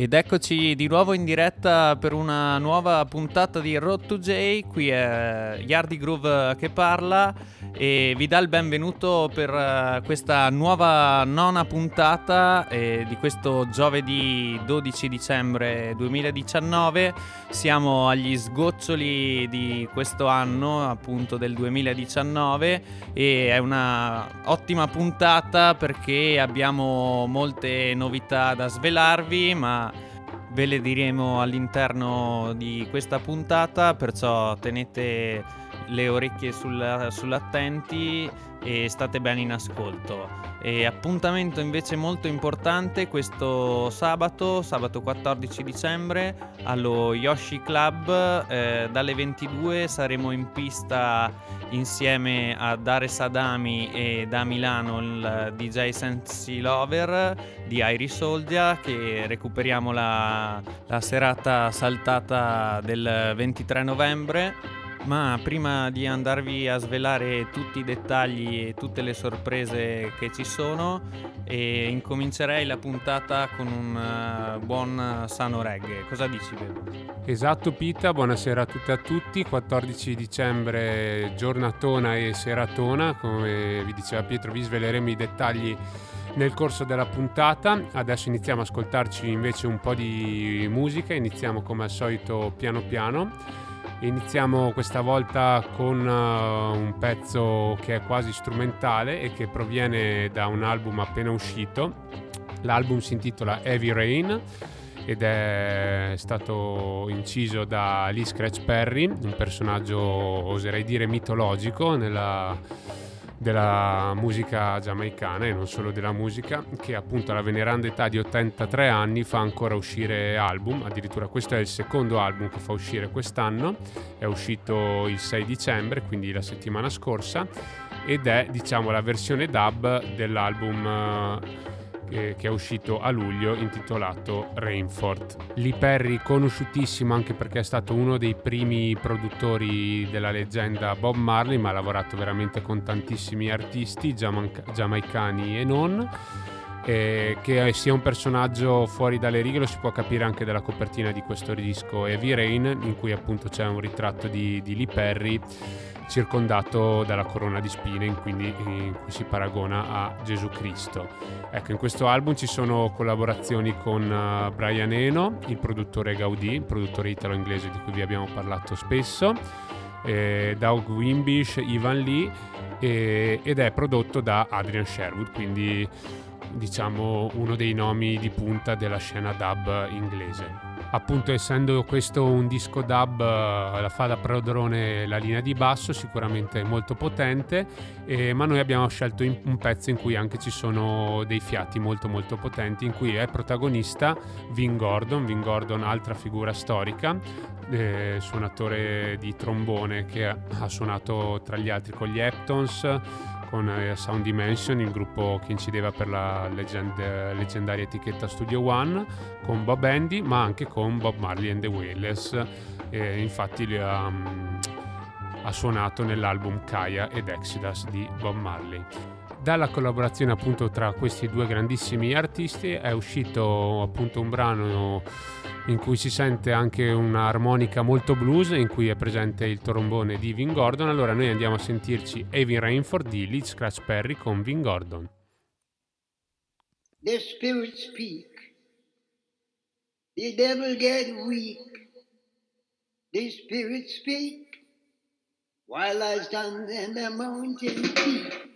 Ed eccoci di nuovo in diretta per una nuova puntata di Road to J. Qui è Yardi Groove che parla e vi dà il benvenuto per uh, questa nuova nona puntata eh, di questo giovedì 12 dicembre 2019. Siamo agli sgoccioli di questo anno, appunto del 2019 e è una ottima puntata perché abbiamo molte novità da svelarvi, ma ve le diremo all'interno di questa puntata, perciò tenete le orecchie sul, sull'attenti e state bene in ascolto. E appuntamento invece molto importante questo sabato, sabato 14 dicembre, allo Yoshi Club. Eh, dalle 22 saremo in pista insieme a Dare Sadami e da Milano il DJ Sensi Lover di Iris Soldia che recuperiamo la, la serata saltata del 23 novembre ma prima di andarvi a svelare tutti i dettagli e tutte le sorprese che ci sono, eh, incomincerei la puntata con un uh, buon sano reggae. Cosa dici, Bebo? Esatto, Pita, buonasera a tutti e a tutti. 14 dicembre, giornatona e seratona. Come vi diceva Pietro, vi sveleremo i dettagli nel corso della puntata. Adesso iniziamo ad ascoltarci invece un po' di musica. Iniziamo come al solito piano piano. Iniziamo questa volta con uh, un pezzo che è quasi strumentale e che proviene da un album appena uscito. L'album si intitola Heavy Rain ed è stato inciso da Lee Scratch Perry, un personaggio oserei dire mitologico nella della musica giamaicana e non solo della musica, che appunto alla veneranda età di 83 anni fa ancora uscire album, addirittura questo è il secondo album che fa uscire quest'anno, è uscito il 6 dicembre, quindi la settimana scorsa, ed è diciamo la versione dub dell'album che, che è uscito a luglio intitolato Rainford. Lee Perry conosciutissimo anche perché è stato uno dei primi produttori della leggenda Bob Marley ma ha lavorato veramente con tantissimi artisti giamaicani e non eh, che sia un personaggio fuori dalle righe lo si può capire anche dalla copertina di questo disco Heavy Rain in cui appunto c'è un ritratto di, di Lee Perry circondato dalla corona di spine in, quindi, in cui si paragona a Gesù Cristo. Ecco, in questo album ci sono collaborazioni con uh, Brian Eno, il produttore Gaudì, il produttore italo-inglese di cui vi abbiamo parlato spesso, eh, Doug Wimbish, Ivan Lee eh, ed è prodotto da Adrian Sherwood, quindi diciamo uno dei nomi di punta della scena dub inglese appunto essendo questo un disco dub eh, la fa da padrone la linea di basso sicuramente molto potente eh, ma noi abbiamo scelto un pezzo in cui anche ci sono dei fiati molto molto potenti in cui è protagonista Vin Gordon. Vin Gordon altra figura storica eh, suonatore di trombone che ha suonato tra gli altri con gli Eptons con eh, Sound Dimension, il gruppo che incideva per la legend- leggendaria etichetta Studio One, con Bob Andy, ma anche con Bob Marley and the Wailers. E infatti um, ha suonato nell'album Kaya ed Exodus di Bob Marley. Dalla collaborazione appunto tra questi due grandissimi artisti è uscito appunto un brano in cui si sente anche un'armonica molto blues in cui è presente il trombone di Vin Gordon. Allora noi andiamo a sentirci Evan Rainford di Lead Scratch Perry con Vin Gordon. The spirits speak. The devil get weak. The spirits speak. While I stand in the mountain peak.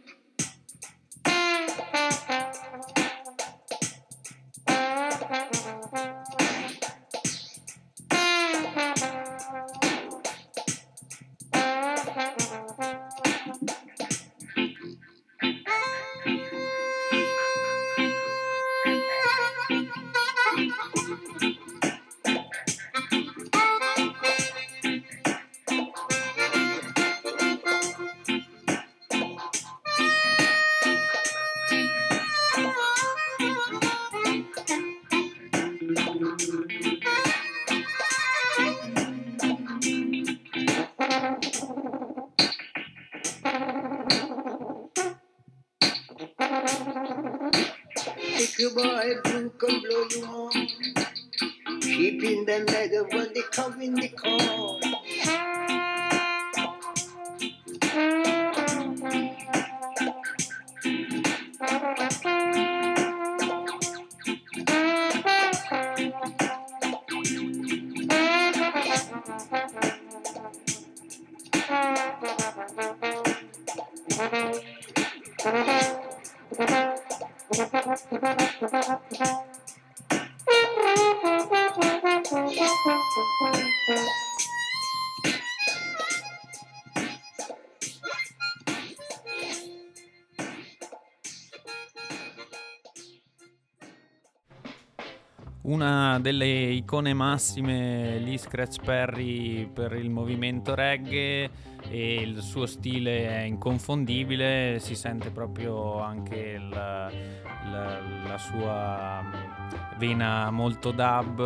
Delle icone massime, gli Scratch Perry per il movimento reggae e il suo stile è inconfondibile, si sente proprio anche la, la, la sua vena molto dub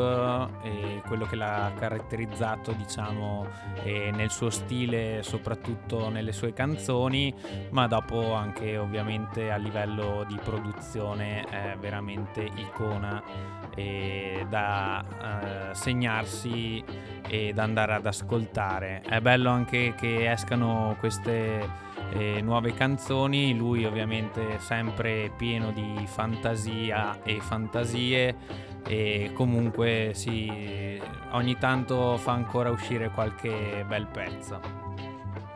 e quello che l'ha caratterizzato diciamo nel suo stile soprattutto nelle sue canzoni ma dopo anche ovviamente a livello di produzione è veramente icona e da uh, segnarsi e da andare ad ascoltare. È bello anche che escano queste eh, nuove canzoni, lui ovviamente sempre pieno di fantasia e fantasie e comunque sì, ogni tanto fa ancora uscire qualche bel pezzo.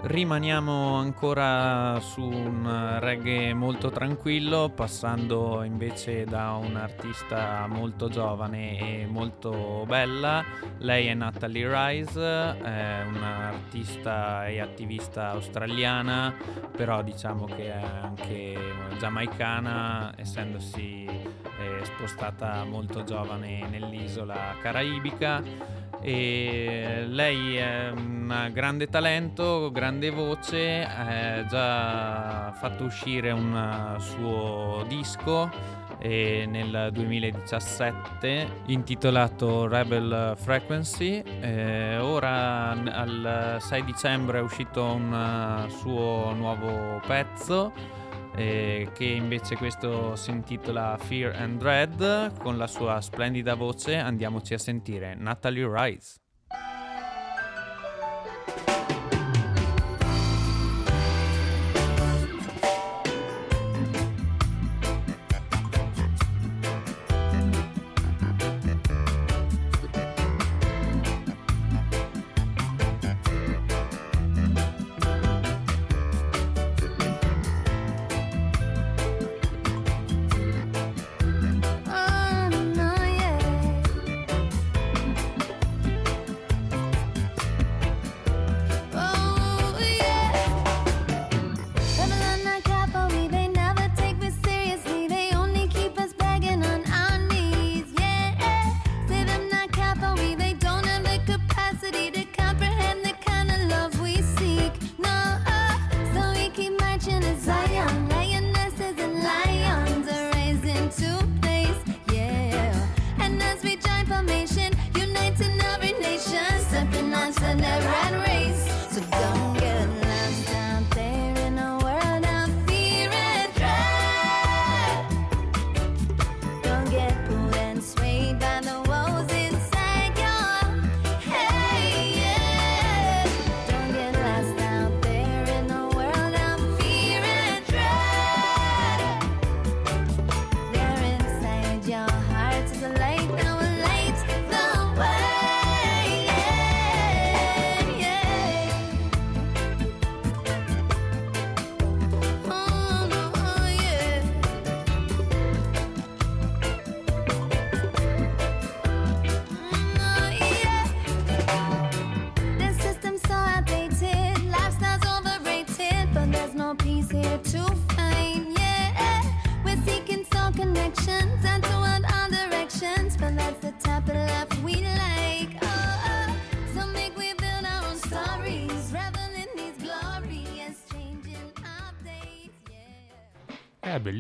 Rimaniamo ancora su un reggae molto tranquillo, passando invece da un'artista molto giovane e molto bella. Lei è Natalie Rice, è un'artista e attivista australiana, però diciamo che è anche giamaicana, essendosi eh, spostata molto giovane nell'isola caraibica e lei è un grande talento, grande voce, ha già fatto uscire un suo disco eh, nel 2017 intitolato Rebel Frequency. Eh, ora al 6 dicembre è uscito un suo nuovo pezzo eh, che invece questo si intitola Fear and Dread con la sua splendida voce andiamoci a sentire Natalie Rice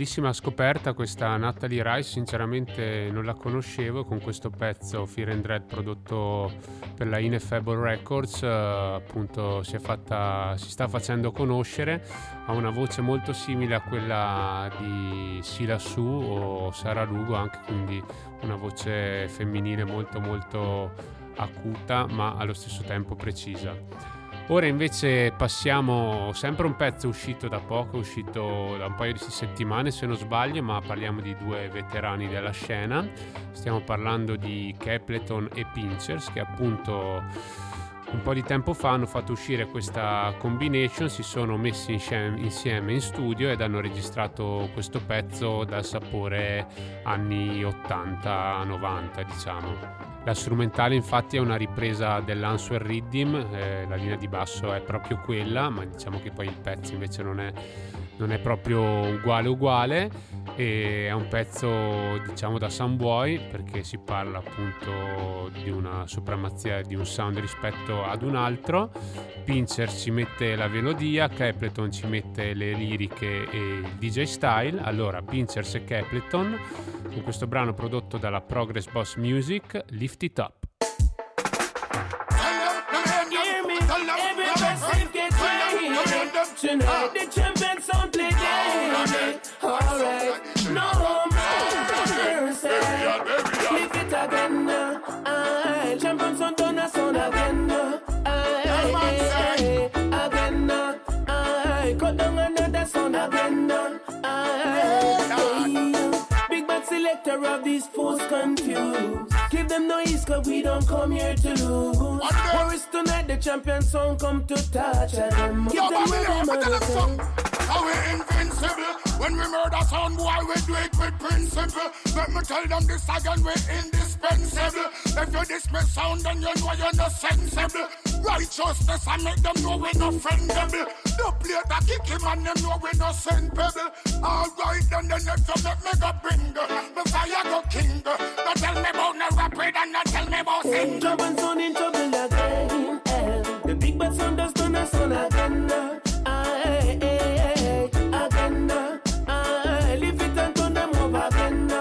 bellissima scoperta questa Natalie Rice, sinceramente non la conoscevo con questo pezzo Fear and Dread prodotto per la Ineffable Records, eh, appunto si, fatta, si, sta facendo conoscere, ha una voce molto simile a quella di Sila Su o Sara Lugo, anche quindi una voce femminile molto molto acuta ma allo stesso tempo precisa. Ora invece passiamo sempre un pezzo uscito da poco, uscito da un paio di settimane se non sbaglio, ma parliamo di due veterani della scena. Stiamo parlando di Capleton e Pinchers che appunto un po' di tempo fa hanno fatto uscire questa combination, si sono messi insieme in studio ed hanno registrato questo pezzo dal sapore anni 80-90 diciamo. La strumentale infatti è una ripresa dell'Answer Riddim, eh, la linea di basso è proprio quella, ma diciamo che poi il pezzo invece non è, non è proprio uguale uguale e è un pezzo diciamo da soundboy perché si parla appunto di una supremazia di un sound rispetto ad un altro. Pincher ci mette la melodia Capleton ci mette le liriche e il DJ style. Allora Pinchers e Capleton con questo brano prodotto dalla Progress Boss Music Lift It Up Tonight the champions don't play dead. Alright, no mercy. Lift it again. Aye, champions don't turn us on again. Aye, again. Aye, cut down another sound again. Aye, big bad selector of these fools confused. Them cause we don't come here to lose. Paris tonight, the champion song come to touch them. Yo, them where them How we invincible. When we murder sound boy we do it with principle. Let me tell them this again we indispensable. If you dismiss sound then you know you're not sensible Righteousness I make them know we not friendable. The plate that kick him and them know we not send pebble. Alright then the next you make me go bring The fire go king Don't tell me about no rapid and don't tell me about sin. Trouble sound in trouble again eh. The big bad sound does eh. eh, turn us on them over again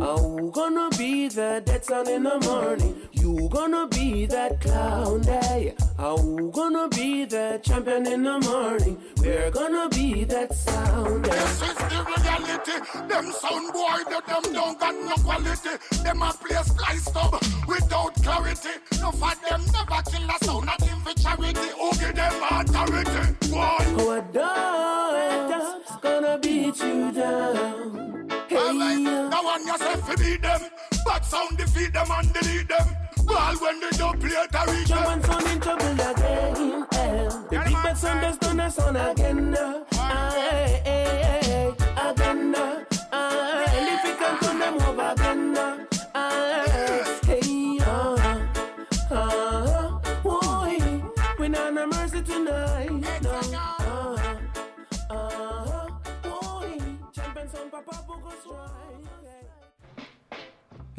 I'm gonna be the dead sound in the morning. You gonna be that clown day. How gonna be the champion in the morning? We're gonna be that sound day. This is the reality. Them sound boy that them don't got no quality. Them a play splice up without clarity. No for them never kill a sound. Not even for charity. Who give them authority? Oh, a dog's gonna beat you down. Hey, right. Now one yourself to beat them. Bad sound defeat them and delete them. Ball when they don't play it, I reach. German sound in trouble again. Eh. The big bad sound does done a sound again. Aye,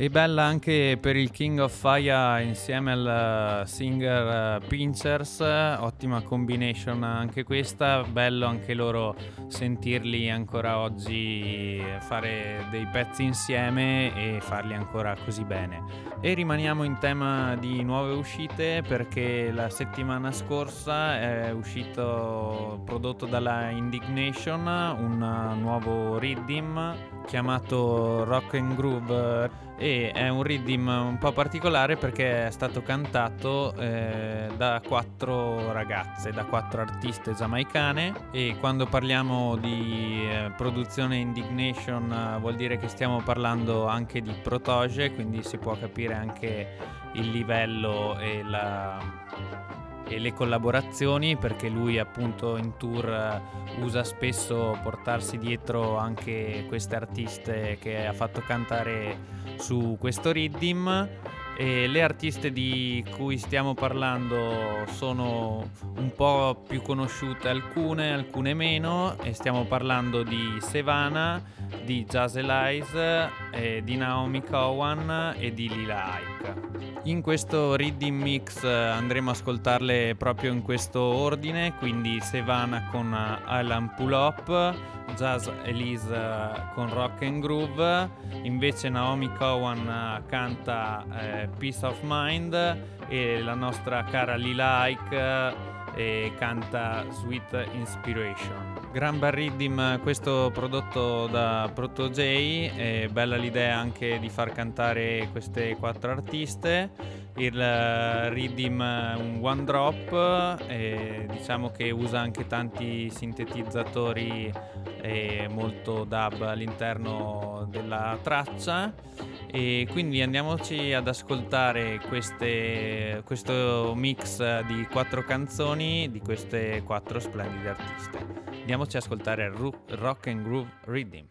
E bella anche per il King of Fire insieme al uh, singer uh, Pinchers, ottima combination anche questa, bello anche loro sentirli ancora oggi fare dei pezzi insieme e farli ancora così bene. E rimaniamo in tema di nuove uscite perché la settimana scorsa è uscito prodotto dalla Indignation un nuovo Riddim chiamato Rock and Groove e è un riddim un po' particolare perché è stato cantato eh, da quattro ragazze, da quattro artiste giamaicane. E quando parliamo di eh, produzione Indignation eh, vuol dire che stiamo parlando anche di Protoge, quindi si può capire anche il livello e la e le collaborazioni perché lui appunto in tour eh, usa spesso portarsi dietro anche queste artiste che ha fatto cantare su questo riddim e le artiste di cui stiamo parlando sono un po' più conosciute alcune, alcune meno e stiamo parlando di Sevana, di Jazz Elise, eh, di Naomi Cowan e di Lila Ike. In questo reading mix eh, andremo a ascoltarle proprio in questo ordine, quindi Sevana con Alan Pull Up, Jazz Elise eh, con Rock and Groove, invece Naomi Cowan eh, canta eh, Peace of Mind e la nostra cara Lila Ike e canta Sweet Inspiration. Gran bel riddim questo prodotto da Proto J, bella l'idea anche di far cantare queste quattro artiste. Il eh, riddim un one drop, e diciamo che usa anche tanti sintetizzatori e molto dub all'interno della traccia E quindi andiamoci ad ascoltare queste, questo mix di quattro canzoni di queste quattro splendide artiste. Andiamoci ad ascoltare Rock and Groove Rhythm.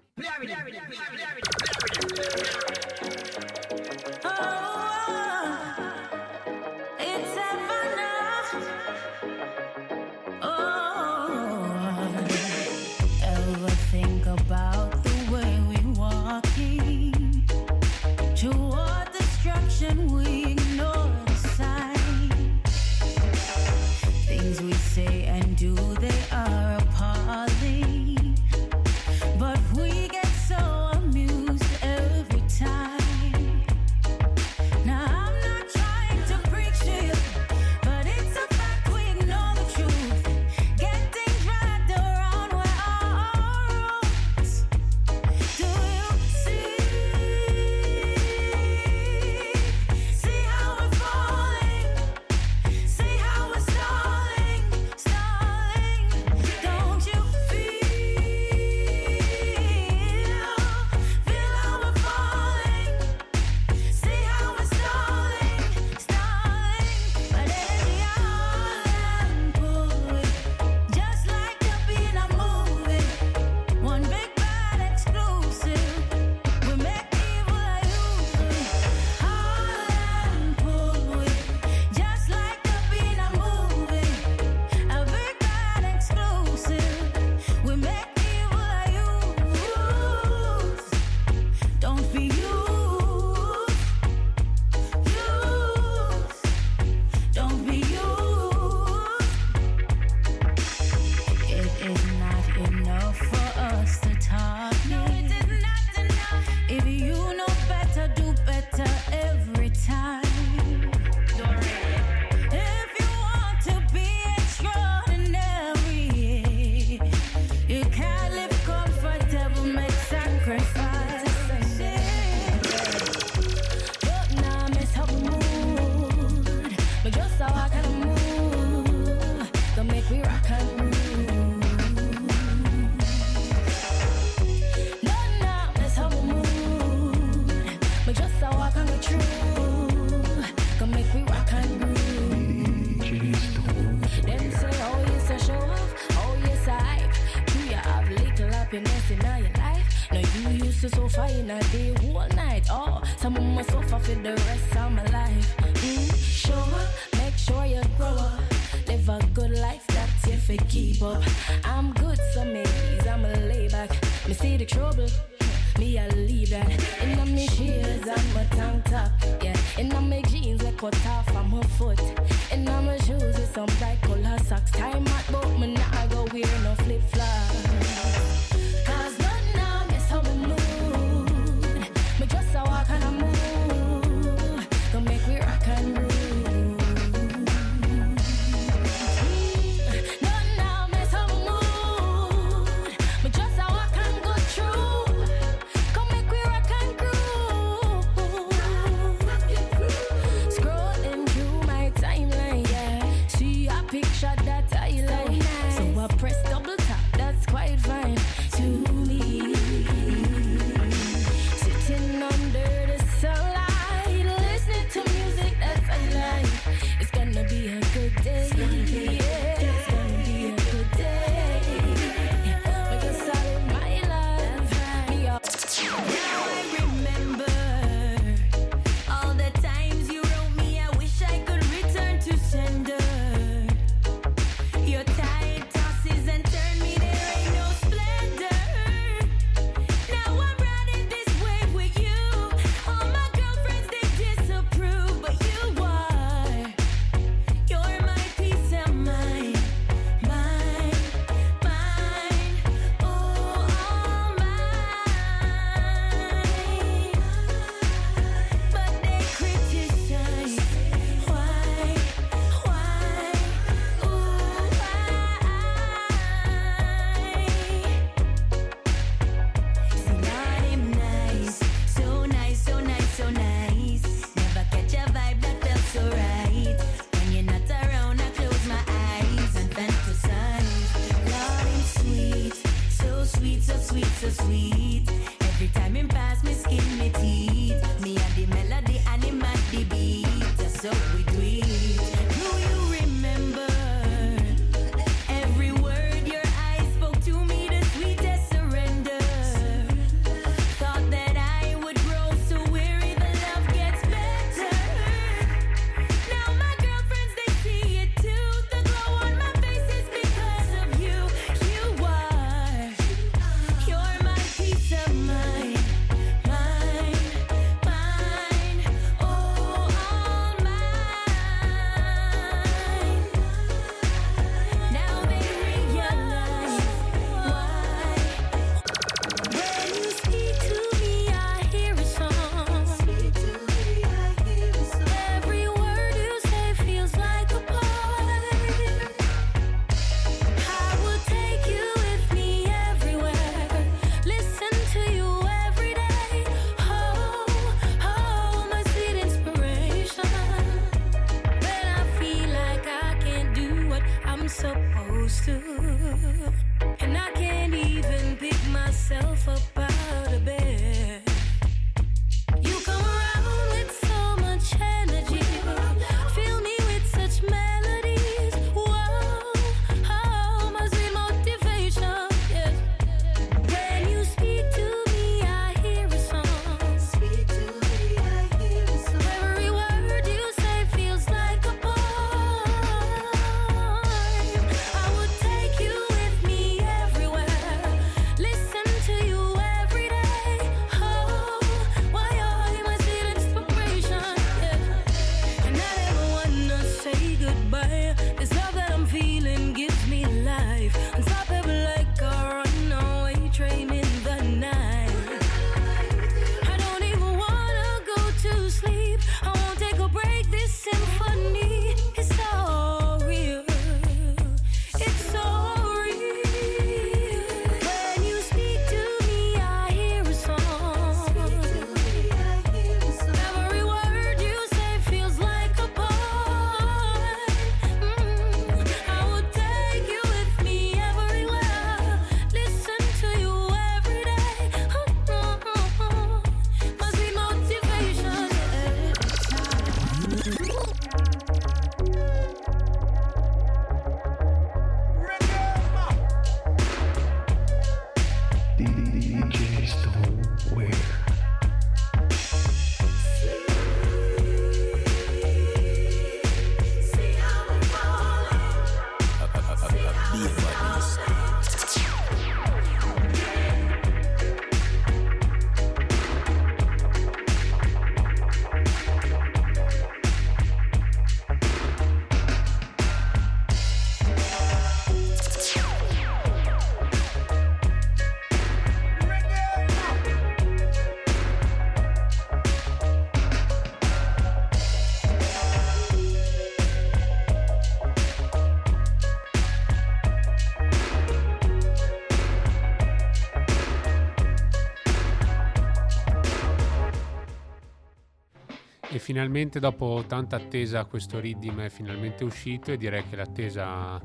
Finalmente dopo tanta attesa questo riddim è finalmente uscito e direi che l'attesa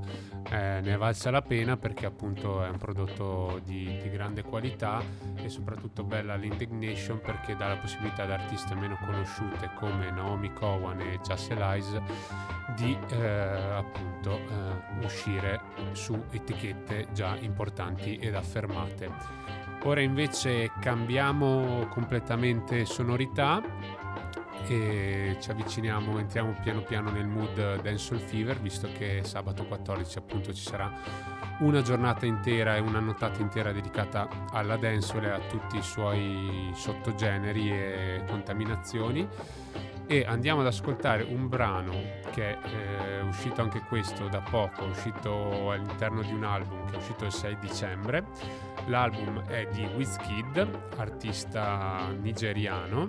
eh, ne è valsa la pena perché appunto è un prodotto di, di grande qualità e soprattutto bella l'indignation perché dà la possibilità ad artiste meno conosciute come Naomi Cowan e Chase Lies di eh, appunto eh, uscire su etichette già importanti ed affermate. Ora invece cambiamo completamente sonorità e ci avviciniamo, entriamo piano piano nel mood Dancehall Fever, visto che sabato 14 appunto ci sarà una giornata intera e una nottata intera dedicata alla dancehall e a tutti i suoi sottogeneri e contaminazioni e andiamo ad ascoltare un brano che è uscito anche questo da poco, è uscito all'interno di un album che è uscito il 6 dicembre. L'album è di Wizkid, artista nigeriano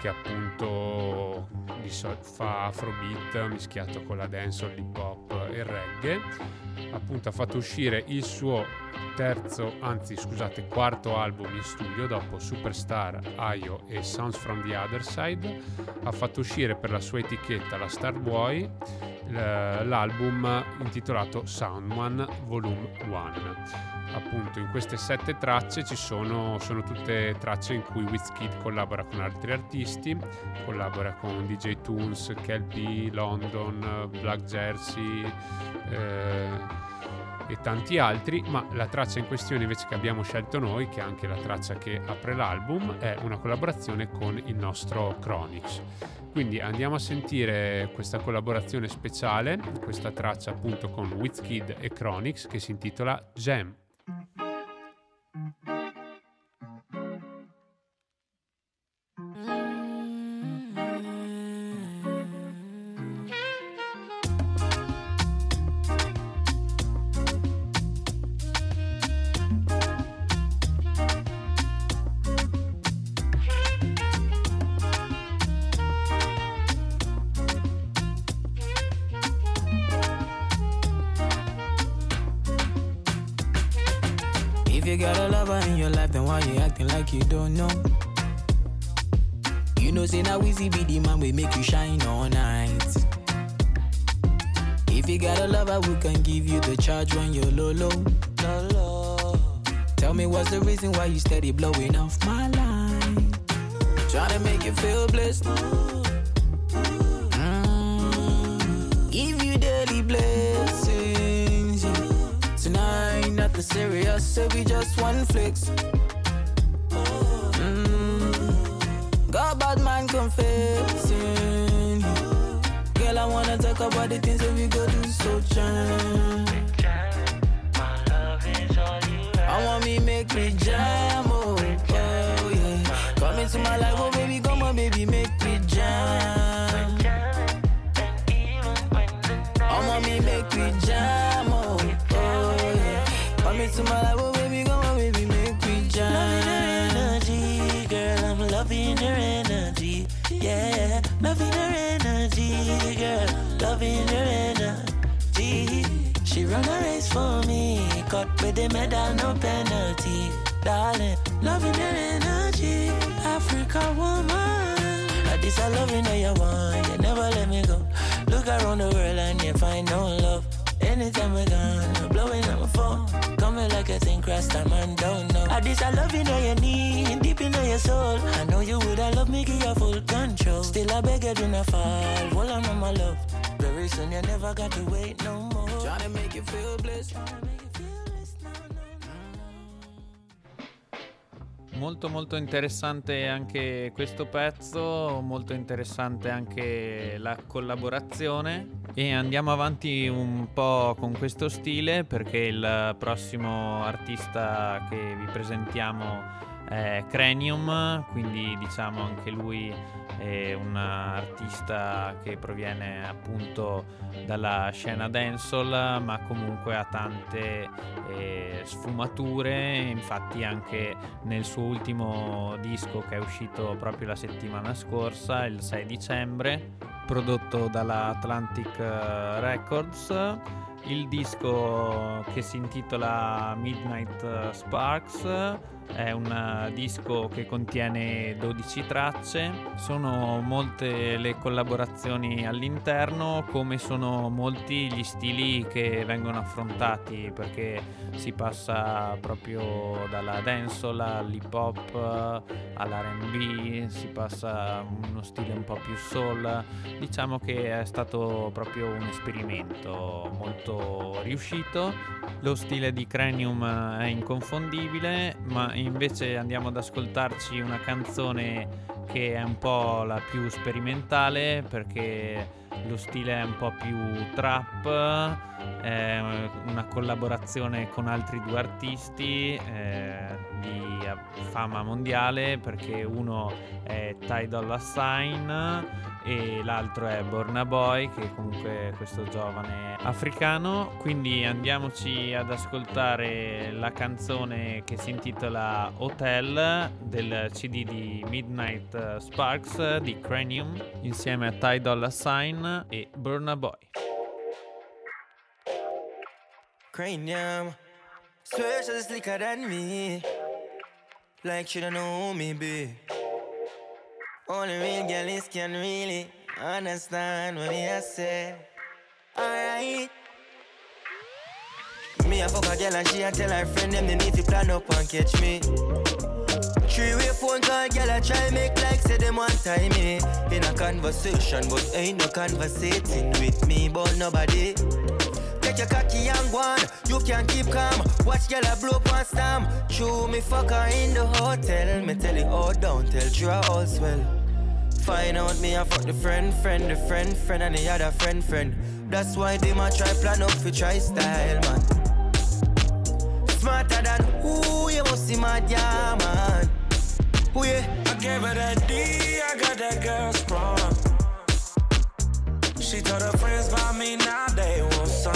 che appunto fa afrobeat mischiato con la dancehall, l'hip hop e il reggae. Appunto ha fatto uscire il suo terzo, anzi scusate, quarto album in studio dopo Superstar, Ayo e Sounds from the Other Side. Ha fatto uscire per la sua etichetta, la Starboy, l'album intitolato Soundman Volume 1 appunto in queste sette tracce ci sono, sono tutte tracce in cui Wizkid collabora con altri artisti, collabora con DJ Toons, KLP, London, Black Jersey eh, e tanti altri, ma la traccia in questione invece che abbiamo scelto noi, che è anche la traccia che apre l'album, è una collaborazione con il nostro Chronix. Quindi andiamo a sentire questa collaborazione speciale, questa traccia appunto con Wizkid e Chronix che si intitola Jam. Like you don't know. You know, say now easy be the man we make you shine all night. If you got a lover who can give you the charge when you're low, low, low, low. Tell me what's the reason why you steady blowing off my line? Trying to make you feel blessed. Mm, give you daily blessings. Nothing serious, so we just one flicks. Mm. bad man confessing. Girl, I wanna talk about the things that we go do so jam. I want me make me jam, oh, oh yeah. Come into my life, oh baby, come on, baby, make cut with the medal, no penalty. Darling, loving her energy, Africa woman. At this I love you know you want, you never let me go. Look around the world and you find no love. Anytime we're gone, blowing up my phone. Coming like a thing, cross time and don't know. I this I love you know you need, deep in your soul. I know you would, I love me, give you full control. Still I beg you do not fall, hold on, my love. Very soon you never got to wait no more. Trying to make you feel blessed. Molto molto interessante anche questo pezzo, molto interessante anche la collaborazione. E andiamo avanti un po' con questo stile perché il prossimo artista che vi presentiamo è Cranium, quindi diciamo anche lui è un artista che proviene appunto dalla scena dancehall ma comunque ha tante eh, sfumature. Infatti anche nel suo ultimo disco che è uscito proprio la settimana scorsa il 6 dicembre prodotto dalla Atlantic Records il disco che si intitola Midnight Sparks è un eh, disco che contiene 12 tracce, sono molte le collaborazioni all'interno come sono molti gli stili che vengono affrontati perché si passa proprio dalla dancehall all'hip hop all'R&B, si passa a uno stile un po' più soul, diciamo che è stato proprio un esperimento molto riuscito, lo stile di Cranium è inconfondibile ma invece andiamo ad ascoltarci una canzone che è un po' la più sperimentale perché lo stile è un po' più trap, è una collaborazione con altri due artisti eh, di fama mondiale perché uno è Ty Dolla Sign e l'altro è Borna Boy che è comunque questo giovane africano. Quindi andiamoci ad ascoltare la canzone che si intitola Hotel del cd di Midnight Sparks di Cranium insieme a Ty Dolla Sign e Burna Boy Cranium Swear she's slicker than me Like she don't know me be Only real girls can really understand what I say. Alright. Me a fuck a girl and she a tell her friend them they need to plan up and catch me. Three way phone call, girl I try make like say them one time me in a conversation, but ain't no conversating with me, but nobody. Take your cocky and one, you can keep calm. Watch girl I blow up one stamp. Chew me fuck her in the hotel. Me tell it all down, tell you all's well. Find out me I fuck the friend, friend, the friend, friend, and the other friend, friend. That's why they might try plan up for try style, man. Smarter than who you must see my yeah, man. Who yeah? I gave her that D, I got that girl sprung. She told her friends about me, now they want some.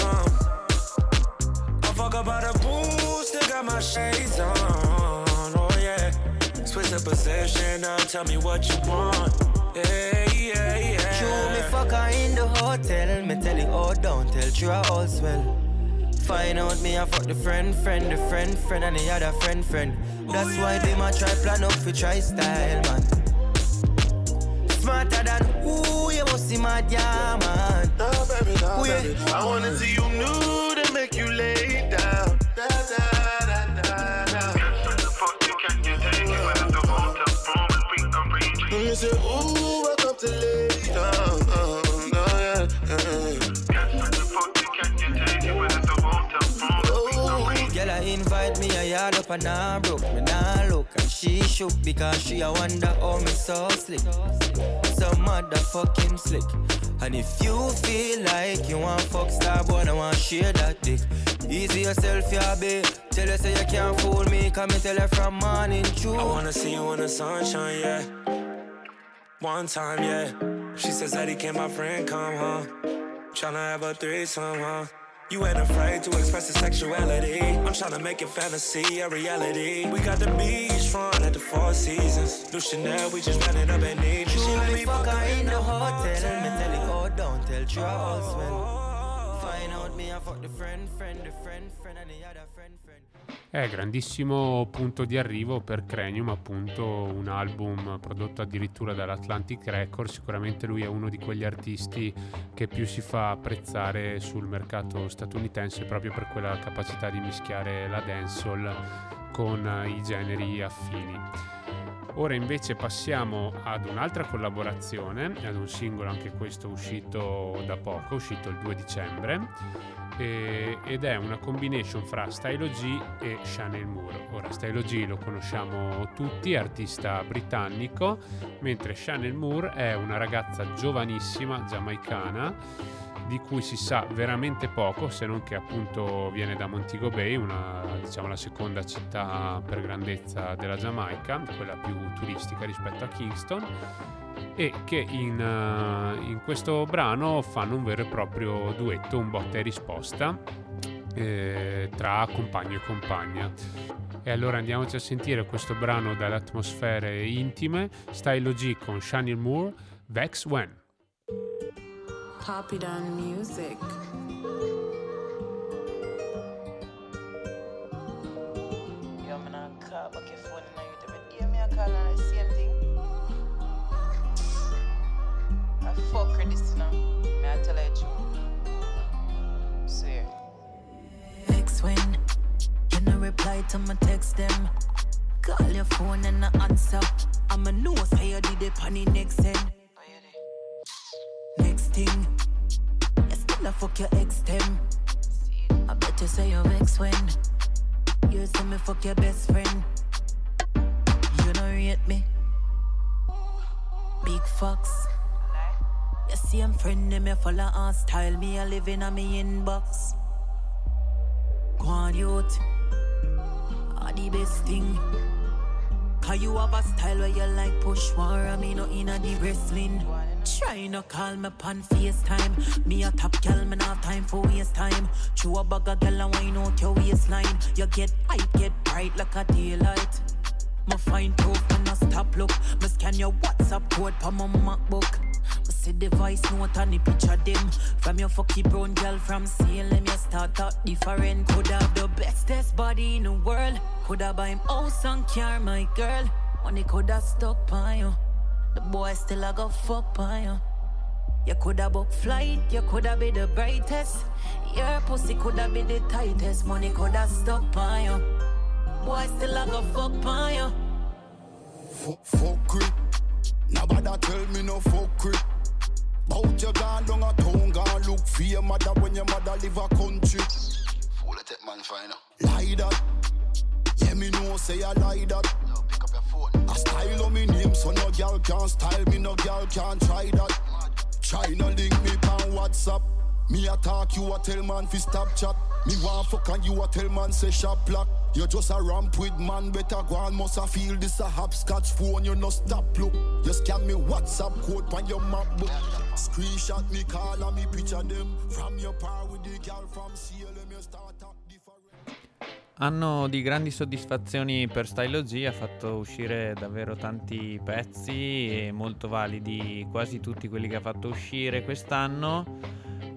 I fuck about the booze, still got my shades on. Oh yeah. Switch the position, now tell me what you want. Yeah, yeah, yeah. Show me fuck her in the hotel. Me tell it all down, tell you all swell. Find out me I fuck the friend, friend, the friend, friend, and the other friend, friend. That's why they might try plan up for try style, man. Smarter than who you must see my man. No, baby, no, baby. I wanna see you nude and make you lay down. Da, da, da, da, da. the fuck you can you take it when it's the hotel room and we can reach you. You say, ooh to lay Invite me a yard up and I broke me now look and she shook because she a wonder how me so slick, so motherfucking slick. And if you feel like you want fuck star boy, I want share that dick. Easy yourself, yeah, babe. Tell her say you can't fool me, come and tell her from morning true. I wanna see you in the sunshine, yeah. One time, yeah. She says, Eddie, can my friend come home? Tryna have a threesome, huh? You ain't afraid to express your sexuality. I'm tryna make your fantasy a reality. We got the beach front at the Four Seasons. New Chanel, we just ran it up and need you. She let me fuck her in the hotel. Me tell it oh, go down, tell Charles when. Find out me, I fuck the friend, friend, the friend, friend, and the other. È grandissimo punto di arrivo per Cranium, appunto un album prodotto addirittura dall'Atlantic Records, sicuramente lui è uno di quegli artisti che più si fa apprezzare sul mercato statunitense proprio per quella capacità di mischiare la dancehall con i generi affini. Ora invece passiamo ad un'altra collaborazione, ad un singolo anche questo uscito da poco, uscito il 2 dicembre eh, ed è una combination fra Stylo G e Chanel Moore. Ora Stylo G lo conosciamo tutti, artista britannico, mentre Chanel Moore è una ragazza giovanissima giamaicana di cui si sa veramente poco, se non che appunto viene da Montego Bay, una, diciamo la seconda città per grandezza della Giamaica, quella più turistica rispetto a Kingston e che in, eh, in questo brano fanno un vero e proprio duetto, un botta e risposta eh, tra compagno e compagna. E allora andiamoci a sentire questo brano dalle atmosfere intime, Style G con Shani Moore, Vex When. Poppy Done Music. Yo, man, I call, but if one night, every io me, I call and I say, for this, you know. May I tell you? Swear. Next when you no reply to my text them. Call your phone and I answer. I'ma know say you did it on the next end. Oh, next thing, you still a fuck your ex them. I bet you say your ex when you see me fuck your best friend. You don't rate me. Big fox. You see I'm friend them me follow on style me a living on me inbox. Go on youth, are the best thing. Cause you have a style where you like push war and me no in a the wrestling. Try no call me pan FaceTime. Me a top girl, me not time for waste time. Chew a bag of girl and wine out your waistline. You get hype, get bright like a daylight. Me find proof, me no stop look. Me scan your WhatsApp code pa my MacBook. See the voice note and the picture them. From your fucky brown girl from Salem, you start out different. Could have the bestest body in the world. Could have buy him house and car, my girl. Money could have stuck by you. The boy still a go fuck by you. You coulda book flight, you coulda be the brightest. Your pussy coulda be the tightest. Money coulda stuck by you. Boy still a go fuck by you. Fuck, fuck it. Nobody tell me no fuck it. Bout you gone down a town, gone look for your mother when your mother live a country. Fool it, man, fine. Lie that. Yeah, me know say I lie that. Yo, pick up your phone. I style on me name, so no girl can style me, no girl can try that. Try no link me on WhatsApp. Me a talk, you a tell man fi stop chat. Me want fuck and you a tell man say shop block. You just a ramp with man, better go on. Must a feel this a hopscotch phone, you no stop look. You scan me WhatsApp code on your MacBook. Screenshot me call and me picture them. From your par with the girl from CLM, you start up. Anno di grandi soddisfazioni per Stylo G, ha fatto uscire davvero tanti pezzi e molto validi, quasi tutti quelli che ha fatto uscire quest'anno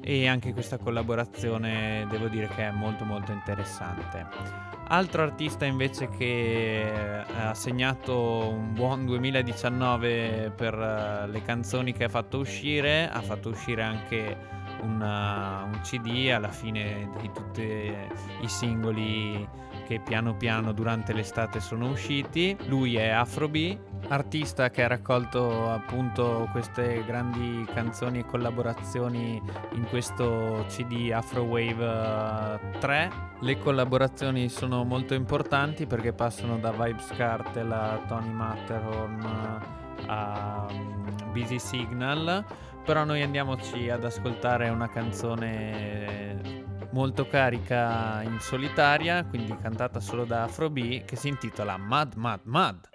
e anche questa collaborazione devo dire che è molto molto interessante. Altro artista invece che eh, ha segnato un buon 2019 per eh, le canzoni che ha fatto uscire, ha fatto uscire anche una- un CD alla fine di tutti i singoli che piano piano durante l'estate sono usciti. Lui è Afrobi, artista che ha raccolto appunto queste grandi canzoni e collaborazioni in questo CD Afro Wave eh, 3. Le collaborazioni sono molto importanti perché passano da Vibes Cartel a Tony Matterhorn a mm, Busy Signal però noi andiamoci ad ascoltare una canzone molto carica in solitaria, quindi cantata solo da Afro B, che si intitola Mad Mad Mad.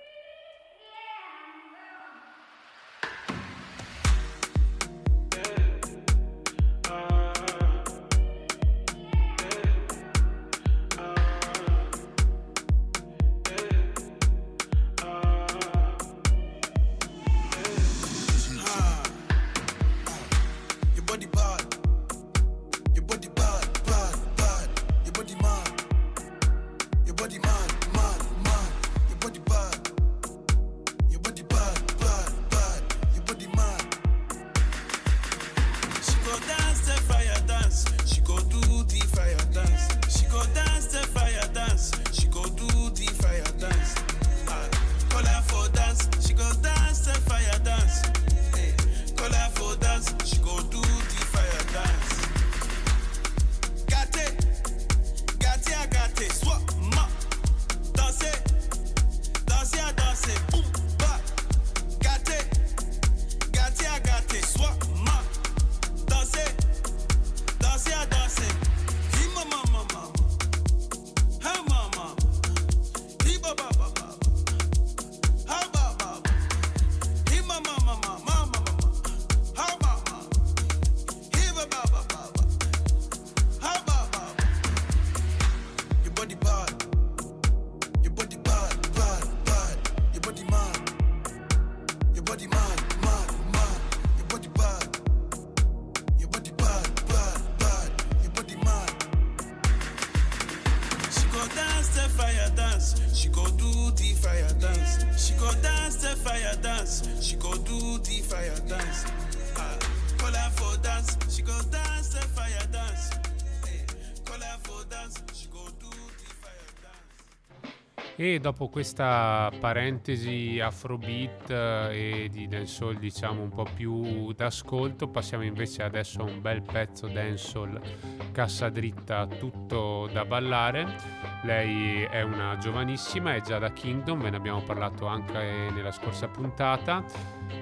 E dopo questa parentesi afrobeat eh, e di dancehall diciamo un po' più d'ascolto, passiamo invece adesso a un bel pezzo dancehall cassa dritta tutto da ballare. Lei è una giovanissima, è già da Kingdom, ve ne abbiamo parlato anche nella scorsa puntata.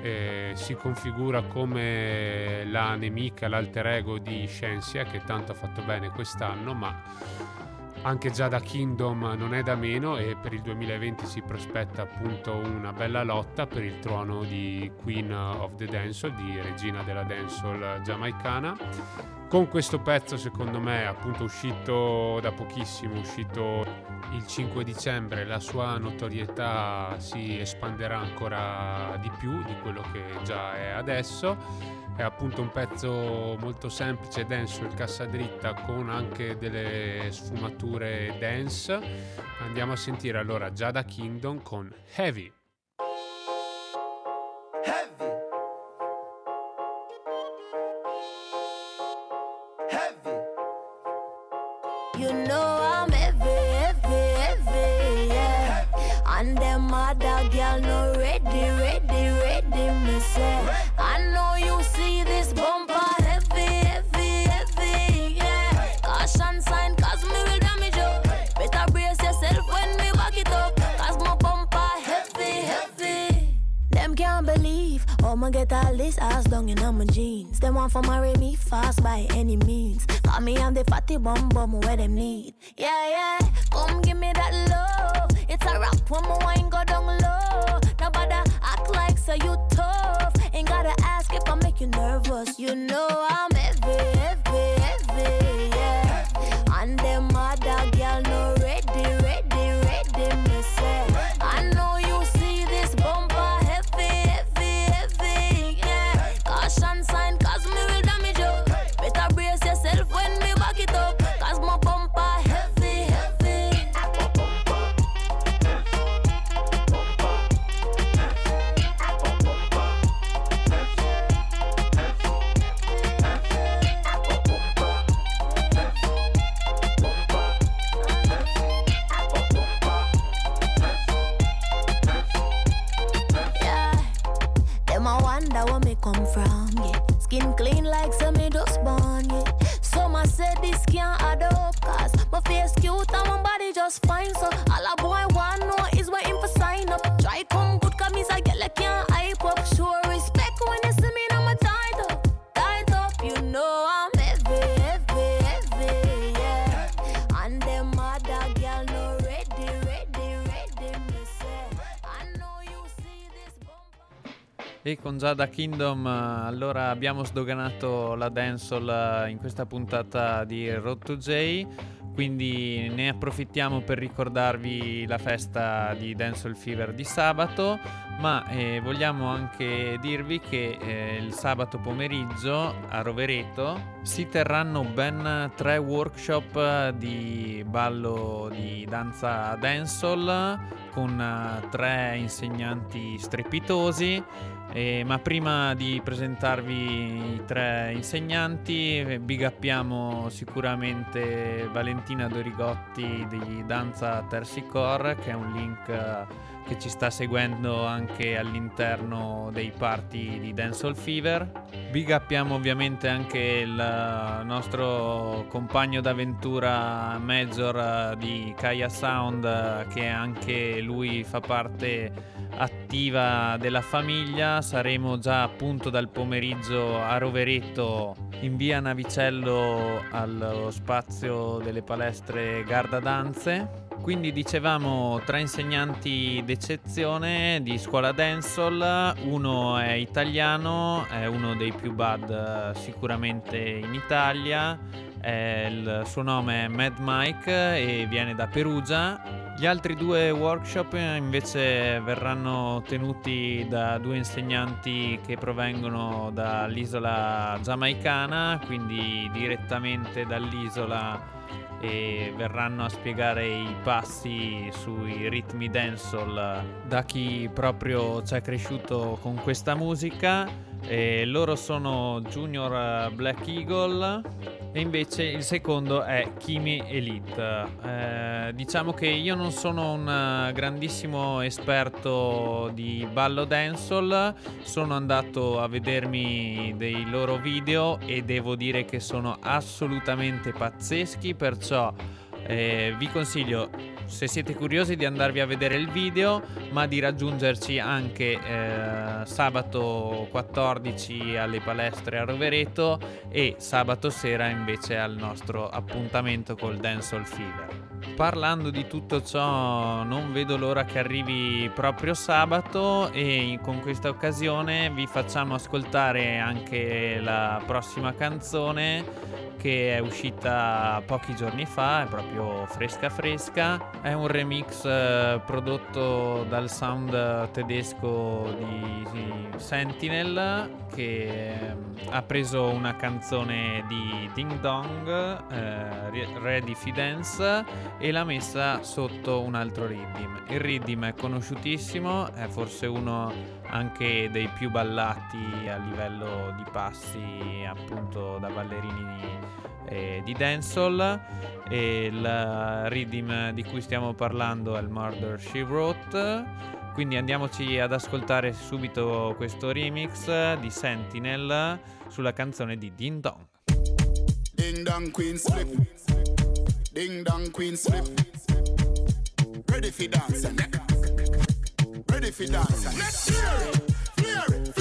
Eh, si configura come la nemica, l'alter ego di Sciencia che tanto ha fatto bene quest'anno, ma anche già da Kingdom non è da meno e per il 2020 si prospetta appunto una bella lotta per il trono di Queen of the Dancehall, di regina della dancehall giamaicana. Con questo pezzo secondo me appunto uscito da pochissimo, uscito il 5 dicembre, la sua notorietà si espanderà ancora di più di quello che già è adesso è appunto un pezzo molto semplice, denso, il cassa dritta con anche delle sfumature dance. Andiamo a sentire allora Giada Kingdom con Heavy. Heavy. I'ma get all this ass down in my jeans. Them want for marry me fast by any means. Call me on the fatty bum bum where them need. Yeah, yeah, come give me that love. It's a rap when my wine go down low. Nobody act like so you tough. Ain't gotta ask if I make you nervous. You know I'm Giada Kingdom eh, allora abbiamo sdoganato la dancehall eh, in questa puntata di Road to J, quindi ne approfittiamo per ricordarvi la festa di Dancehall Fever di sabato, ma eh, vogliamo anche dirvi che eh, il sabato pomeriggio a Rovereto si terranno ben tre workshop di ballo di danza dancehall con eh, tre insegnanti strepitosi eh, ma prima di presentarvi i tre insegnanti, eh, big uppiamo sicuramente Valentina Dorigotti di Danza Tersicore, che è un link eh, che ci sta seguendo anche all'interno dei party di Dancehall Fever. Big uppiamo ovviamente anche il eh, nostro compagno d'avventura Major eh, di Kaya Sound, eh, che anche lui fa parte attiva della famiglia. Saremo già appunto dal pomeriggio a Rovereto in via Navicello allo spazio delle palestre Garda Danze. Quindi dicevamo tre insegnanti d'eccezione di scuola dancehall, uno è italiano, è uno dei più bad eh, sicuramente in Italia, il suo nome è Mad Mike e viene da Perugia. Gli altri due workshop eh, invece verranno tenuti da due insegnanti che provengono dall'isola giamaicana, quindi direttamente dall'isola e verranno a spiegare i passi sui ritmi dancehall. Da chi proprio ci è cresciuto con questa musica E loro sono Junior Black Eagle e invece il secondo è Kimi Elite. Eh, diciamo che io non sono un grandissimo esperto di ballo dancehall, sono andato a vedermi dei loro video e devo dire che sono assolutamente pazzeschi, perciò eh, vi consiglio se siete curiosi di andarvi a vedere il video, ma di raggiungerci anche eh, sabato 14 alle palestre a Rovereto e sabato sera invece al nostro appuntamento col Dancehall Fever. Parlando di tutto ciò, non vedo l'ora che arrivi proprio sabato e con questa occasione vi facciamo ascoltare anche la prossima canzone che è uscita pochi giorni fa, è proprio fresca fresca. È un remix eh, prodotto dal sound tedesco di, Sentinel che eh, ha preso una canzone di Ding Dong, eh, Ready Fidence, e l'ha messa sotto un altro rhythm. Il rhythm è conosciutissimo, è forse uno anche dei più ballati a livello di passi appunto da ballerini eh, di dancehall. E il rhythm di cui stiamo parlando è il Murder She Wrote. Quindi andiamoci ad ascoltare subito questo remix di Sentinel sulla canzone di Ding Dong. Ding Dong Queen Slip Ding Dong Queen Slip. Ready for dancing. Ready for dancing. Let's hear it, hear it,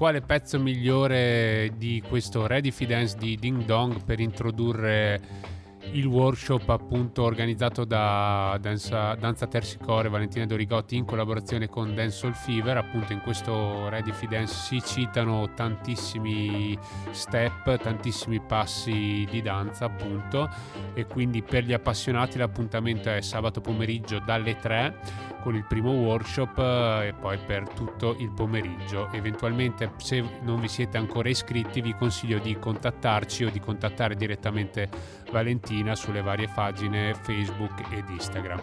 quale pezzo migliore di questo Ready Fidance di Ding Dong per introdurre il workshop appunto organizzato da Danza, Danza Tersicore Valentina Dorigotti in collaborazione con Dance Soul Fever. Appunto in questo Ready Fidance si citano tantissimi step tantissimi passi di danza appunto. E quindi per gli appassionati l'appuntamento è sabato pomeriggio dalle 3 con il primo workshop eh, e poi per tutto il pomeriggio. Eventualmente se non vi siete ancora iscritti vi consiglio di contattarci o di contattare direttamente Valentina sulle varie pagine Facebook ed Instagram.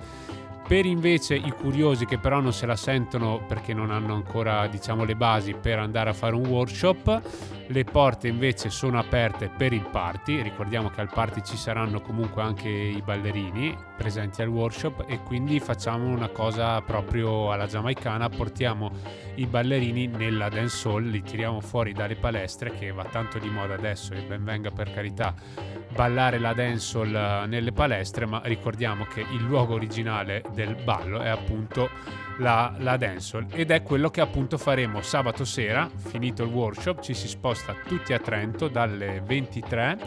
Per invece i curiosi che però non se la sentono perché non hanno ancora diciamo le basi per andare a fare un workshop, le porte invece sono aperte per il party, ricordiamo che al party ci saranno comunque anche i ballerini presenti al workshop e quindi facciamo una cosa proprio alla giamaicana, portiamo i ballerini nella dance hall, li tiriamo fuori dalle palestre che va tanto di moda adesso e ben venga per carità ballare la dancehall nelle palestre, ma ricordiamo che il luogo originale del ballo è appunto la, la dancehall ed è quello che appunto faremo sabato sera, finito il workshop, ci si sposta tutti a Trento dalle 23,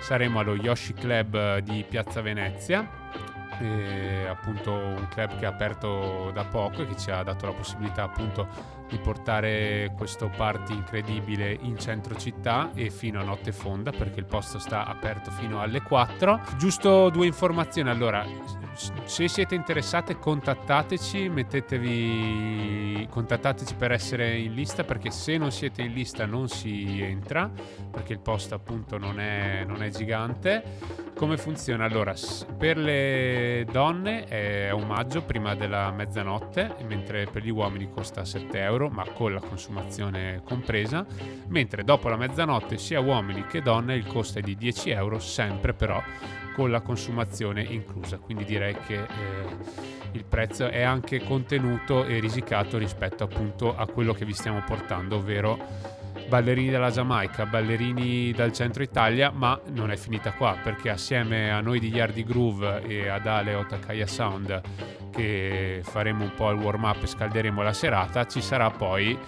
saremo allo Yoshi Club di Piazza Venezia. Appunto un club che è aperto da poco e che ci ha dato la possibilità appunto di portare questo party incredibile in centro città e fino a notte fonda perché il posto sta aperto fino alle 4. Giusto due informazioni, allora se siete interessate contattateci, mettetevi contattateci per essere in lista perché se non siete in lista non si entra perché il posto appunto non è, non è gigante. Come funziona? Allora, per le donne è omaggio prima della mezzanotte, mentre per gli uomini costa 7 euro, ma con la consumazione compresa, mentre dopo la mezzanotte sia uomini che donne il costo è di 10 euro, sempre però con la consumazione inclusa. Quindi direi che eh, il prezzo è anche contenuto e risicato rispetto appunto a quello che vi stiamo portando, ovvero ballerini della Giamaica, ballerini dal centro Italia, ma non è finita qua perché assieme a noi di Yardi Groove e ad Ale Otakaya Sound che faremo un po' il warm up e scalderemo la serata, ci sarà poi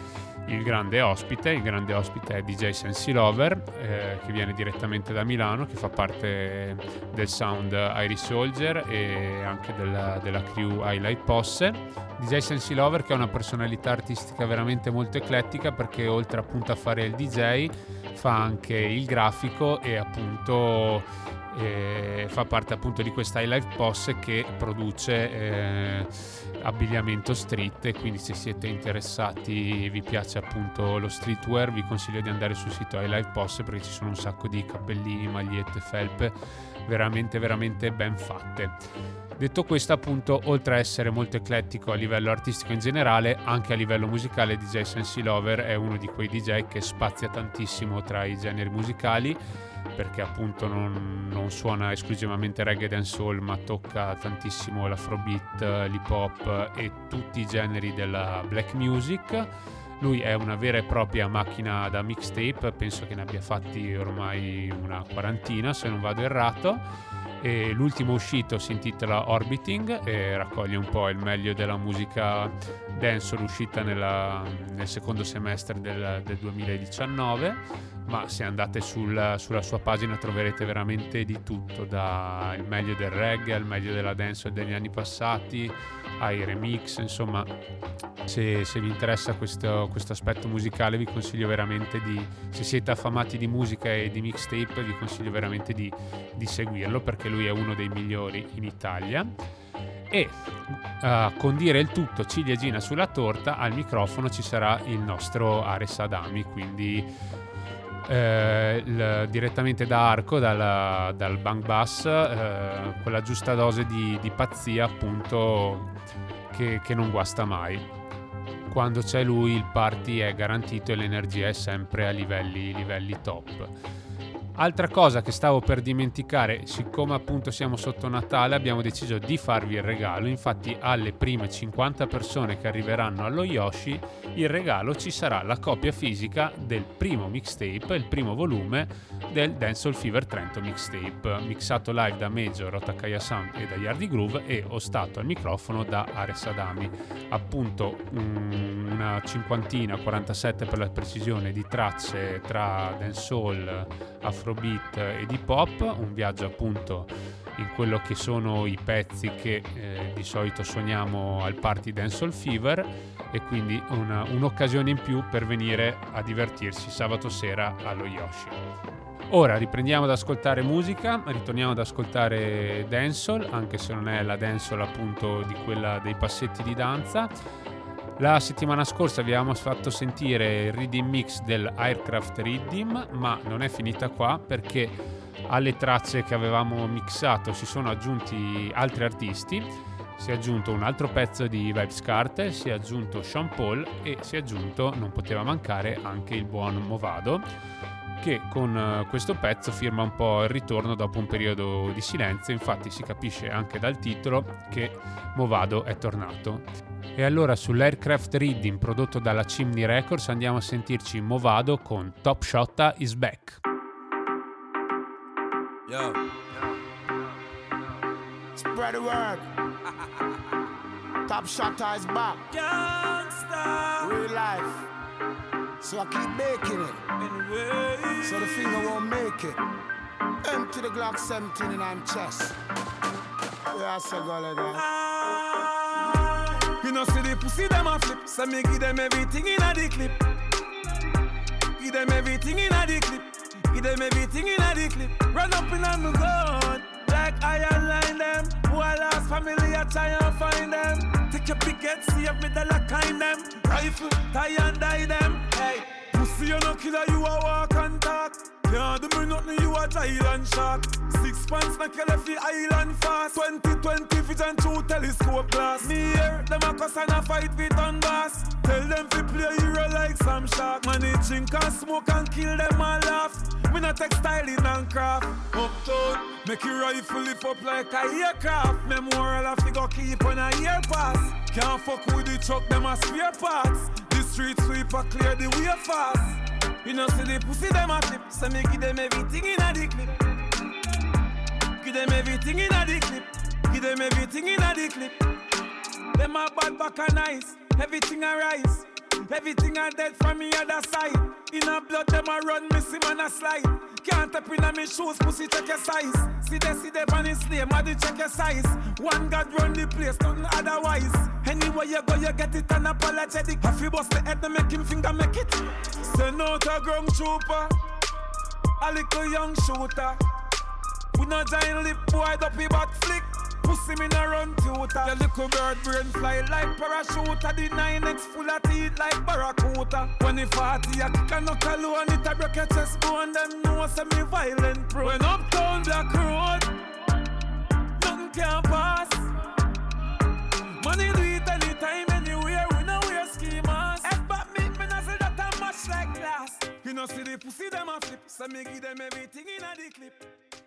il grande ospite, il grande ospite è DJ Sensi Lover eh, che viene direttamente da Milano, che fa parte del sound Iris Soldier e anche della, della crew Highlight Posse. DJ Sensi Lover che ha una personalità artistica veramente molto eclettica perché oltre appunto a fare il DJ fa anche il grafico e appunto eh, fa parte appunto di questa Highlight Posse che produce eh, abbigliamento street e quindi se siete interessati vi piace appunto lo streetwear vi consiglio di andare sul sito iLive Post perché ci sono un sacco di cappellini, magliette, felpe veramente veramente ben fatte. Detto questo, appunto, oltre a essere molto eclettico a livello artistico in generale, anche a livello musicale DJ Sensi Lover è uno di quei DJ che spazia tantissimo tra i generi musicali perché appunto non, non suona esclusivamente reggae soul ma tocca tantissimo l'afrobeat, l'hip hop e tutti i generi della black music. Lui è una vera e propria macchina da mixtape, penso che ne abbia fatti ormai una quarantina se non vado errato. E l'ultimo uscito si intitola Orbiting e raccoglie un po' il meglio della musica dancehall uscita nella, nel secondo semestre del, del 2019 ma se andate sul, sulla sua pagina troverete veramente di tutto, dal meglio del reggae al meglio della dance degli anni passati, ai remix, insomma se, se vi interessa questo, questo, aspetto musicale vi consiglio veramente di, se siete affamati di musica e di mixtape, vi consiglio veramente di, di seguirlo perché lui è uno dei migliori in Italia. E a condire il tutto ciliegina sulla torta al microfono ci sarà il nostro Ares Adami quindi eh, il, direttamente da Arco, dal, dal Bang Bass, eh, quella giusta dose di, di pazzia appunto che, che, non guasta mai. Quando c'è lui il party è garantito e l'energia è sempre a livelli, livelli top. Altra cosa che stavo per dimenticare, siccome appunto siamo sotto Natale, abbiamo deciso di farvi il regalo. Infatti, alle prime 50 persone che arriveranno allo Yoshi, il regalo ci sarà la copia fisica del primo mixtape, il primo volume del Dancehall Fever Trento mixtape, mixato live da Major, Otakaya Sound e da Yardi Groove e ostato al microfono da Ares Adami. Appunto, cinquantina, 47 per la precisione, di tracce tra dancehall, afro afrobeat e di pop, un viaggio appunto in quello che sono i pezzi che eh, di solito suoniamo al party Dancehall Fever e quindi una, un'occasione in più per venire a divertirsi sabato sera allo Yoshi. Ora riprendiamo ad ascoltare musica, ritorniamo ad ascoltare dancehall, anche se non è la dancehall appunto di quella dei passetti di danza. La settimana scorsa vi avevamo fatto sentire il reading mix del Aircraft Redeem, ma non è finita qua perché alle tracce che avevamo mixato si sono aggiunti altri artisti. Si è aggiunto un altro pezzo di Vibes Carter, si è aggiunto Sean Paul e si è aggiunto, non poteva mancare, anche il buon Movado che con eh, questo pezzo firma un po' il ritorno dopo un periodo di silenzio, infatti si capisce anche dal titolo che Movado è tornato. E allora sull'Aircraft Reading prodotto dalla Chimney Records andiamo a sentirci Movado con Top Shotta is Back. Yo. Spread the word. Top Shotter is back. Gangsta. Real life. So I keep making it. Anyway. So the finger won't make it. Empty the Glock 17 in I'm chest. Yeah, I say go like that. You know, see the pussy them a flip. So me give them everything in a the clip. Give them everything in a the clip. Give them everything in a the clip. Run up in on the gun. Like I align them. Who I lost family, I try and find them. Take your picket, see if me the lock kind them. Rifle, tie and die them. Hey, pussy, you no killer, you a walk and talk. Can't do me nothing, you a giant shark. Six pants you left the island fast. 2020 vision through telescope glass. Me here, them a cuss and a fight with Donbass. Tell them to play hero like some shark. Man, they drink and smoke and kill them and laugh. Me not textiling and craft. Uptown, make your rifle lift up like a aircraft. Memorial I figure keep on a year pass. Can't fuck with the truck, them a spare parts. The street sweeper clear the way fast. You know, see the pussy them a flip, so me give them everything in a the clip. Give them everything in a the clip. Give them everything in a the clip. Them a bad back and nice, everything a rise. Everything a dead from me other side. In a blood, them a run, missy man a slide. Can't tap in a me shoes, pussy check your size. See they see they on his name, I check your size. One God run the place, nothing otherwise. Anywhere you go, you get it unapologetic. If you bust the head, then make him finger make it. Send out a ground trooper, a little young shooter. We no giant lip boy, dopey back flick. Pussy me no run tutor. Your little bird brain fly like parachute. The 9X full of teeth like barracuda. When the 40 a kick a knock alone, it a break your chest bone. Them know say me violent pro. When uptown black road, nothing can pass. Money do it anytime, anywhere. We no wear ski mask. Head back me, me no say that I'm much like glass. You know see the pussy them a flip, so me give them everything in a the clip.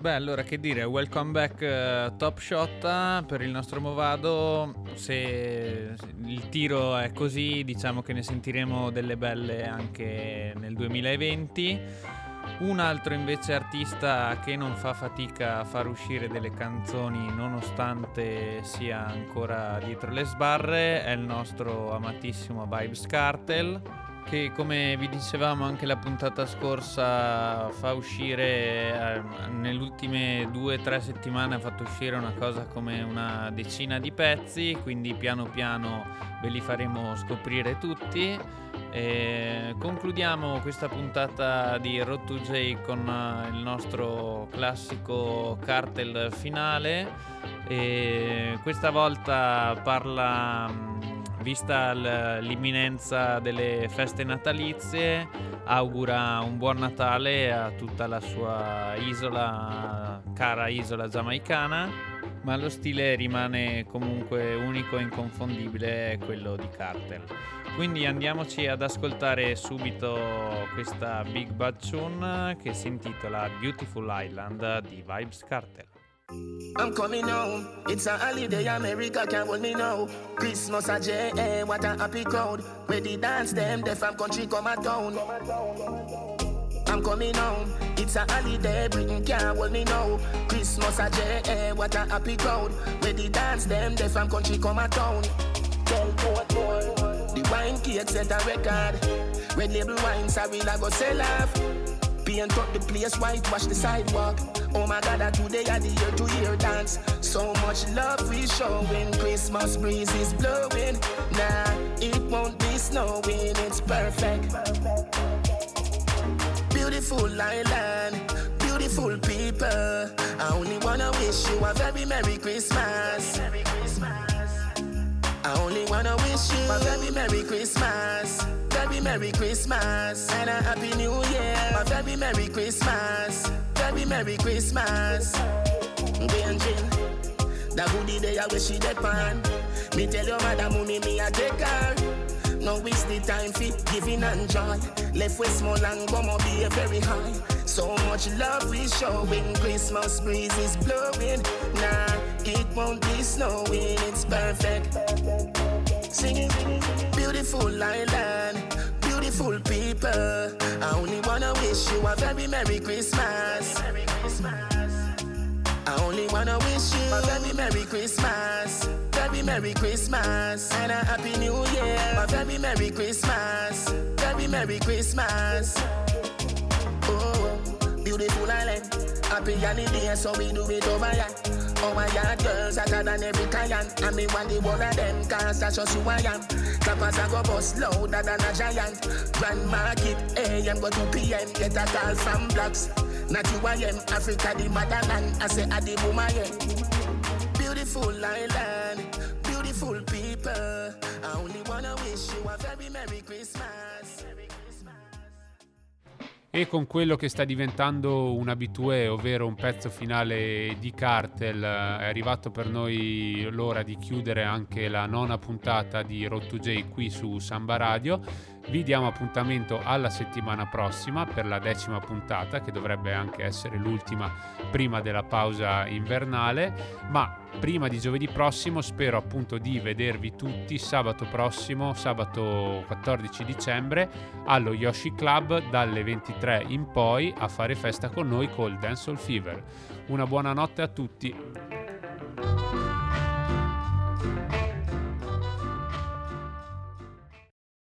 Beh, allora che dire, welcome back eh, Top Shot per il nostro Movado. Se il tiro è così, diciamo che ne sentiremo delle belle anche nel 2020. Un altro invece artista che non fa fatica a far uscire delle canzoni nonostante sia ancora dietro le sbarre è il nostro amatissimo Vibes Cartel che come vi dicevamo anche la puntata scorsa fa uscire eh, nelle ultime due o tre settimane ha fatto uscire una cosa come una decina di pezzi quindi piano piano ve li faremo scoprire tutti. E concludiamo questa puntata di Road to J con eh, il nostro classico cartel finale. E questa volta parla mh, vista l'imminenza delle feste natalizie, augura un buon Natale a tutta la sua isola, cara isola giamaicana, ma lo stile rimane comunque unico e inconfondibile quello di Cartel. Quindi andiamoci ad ascoltare subito questa Big Bad Tune che si intitola Beautiful Island di Vibes Cartel. I'm coming home. It's a holiday, America can't hold me now. Christmas a J, what a happy crowd. Where the dance them, they from country come a town. I'm coming home. It's a holiday, Britain can't hold me now. Christmas a J, what a happy crowd. Where the dance them, they from country come a town. The wine cake set a record. Red label wine, sorry, I go sell off. Paint up the place, whitewash the sidewalk. Oh my God, that today are the year to year dance. So much love we showing. Christmas breeze is blowing. Nah, it won't be snowing. It's perfect. Beautiful island, beautiful people. I only wanna wish you a very Merry Christmas. I only wanna wish you a very Merry Christmas. Very Merry Christmas and a Happy New Year. A very Merry Christmas. Very Merry Christmas. Benjin, the goodie day I wish she dead pan. Me tell your mother, mommy, me a take her. No waste the time for giving and joy. Left with small and gonna be a very high. So much love we showing. Christmas breeze is blowing. Nah, it won't be snowing. It's perfect. Singing, beautiful island, beautiful people. I only wanna wish you a very Merry Christmas. I only wanna wish you a very Merry Christmas. Very Merry Christmas and a Happy New Year. A very Merry Christmas. Very Merry Christmas. Oh, beautiful island. Happy holiday, so we do it over here. Oh my God, girls hotter than every client And me want the one of them, cause that's just who I am Clappers I go bust louder than a giant Grand market, AM go to PM Get a call from blocks Not you I am, Africa the motherland. I say I am. Beautiful island, beautiful people. I only wanna wish you a very Merry Christmas. E con quello che sta diventando un abitué, ovvero un pezzo finale di Cartel, è arrivato per noi l'ora di chiudere anche la nona puntata di Road to J qui su Samba Radio. Vi diamo appuntamento alla settimana prossima per la decima puntata, che dovrebbe anche essere l'ultima prima della pausa invernale, ma prima di giovedì prossimo spero appunto di vedervi tutti sabato prossimo, sabato 14 dicembre, allo Yoshi Club dalle 23 in poi a fare festa con noi col Dancehall Fever. Una buona notte a tutti.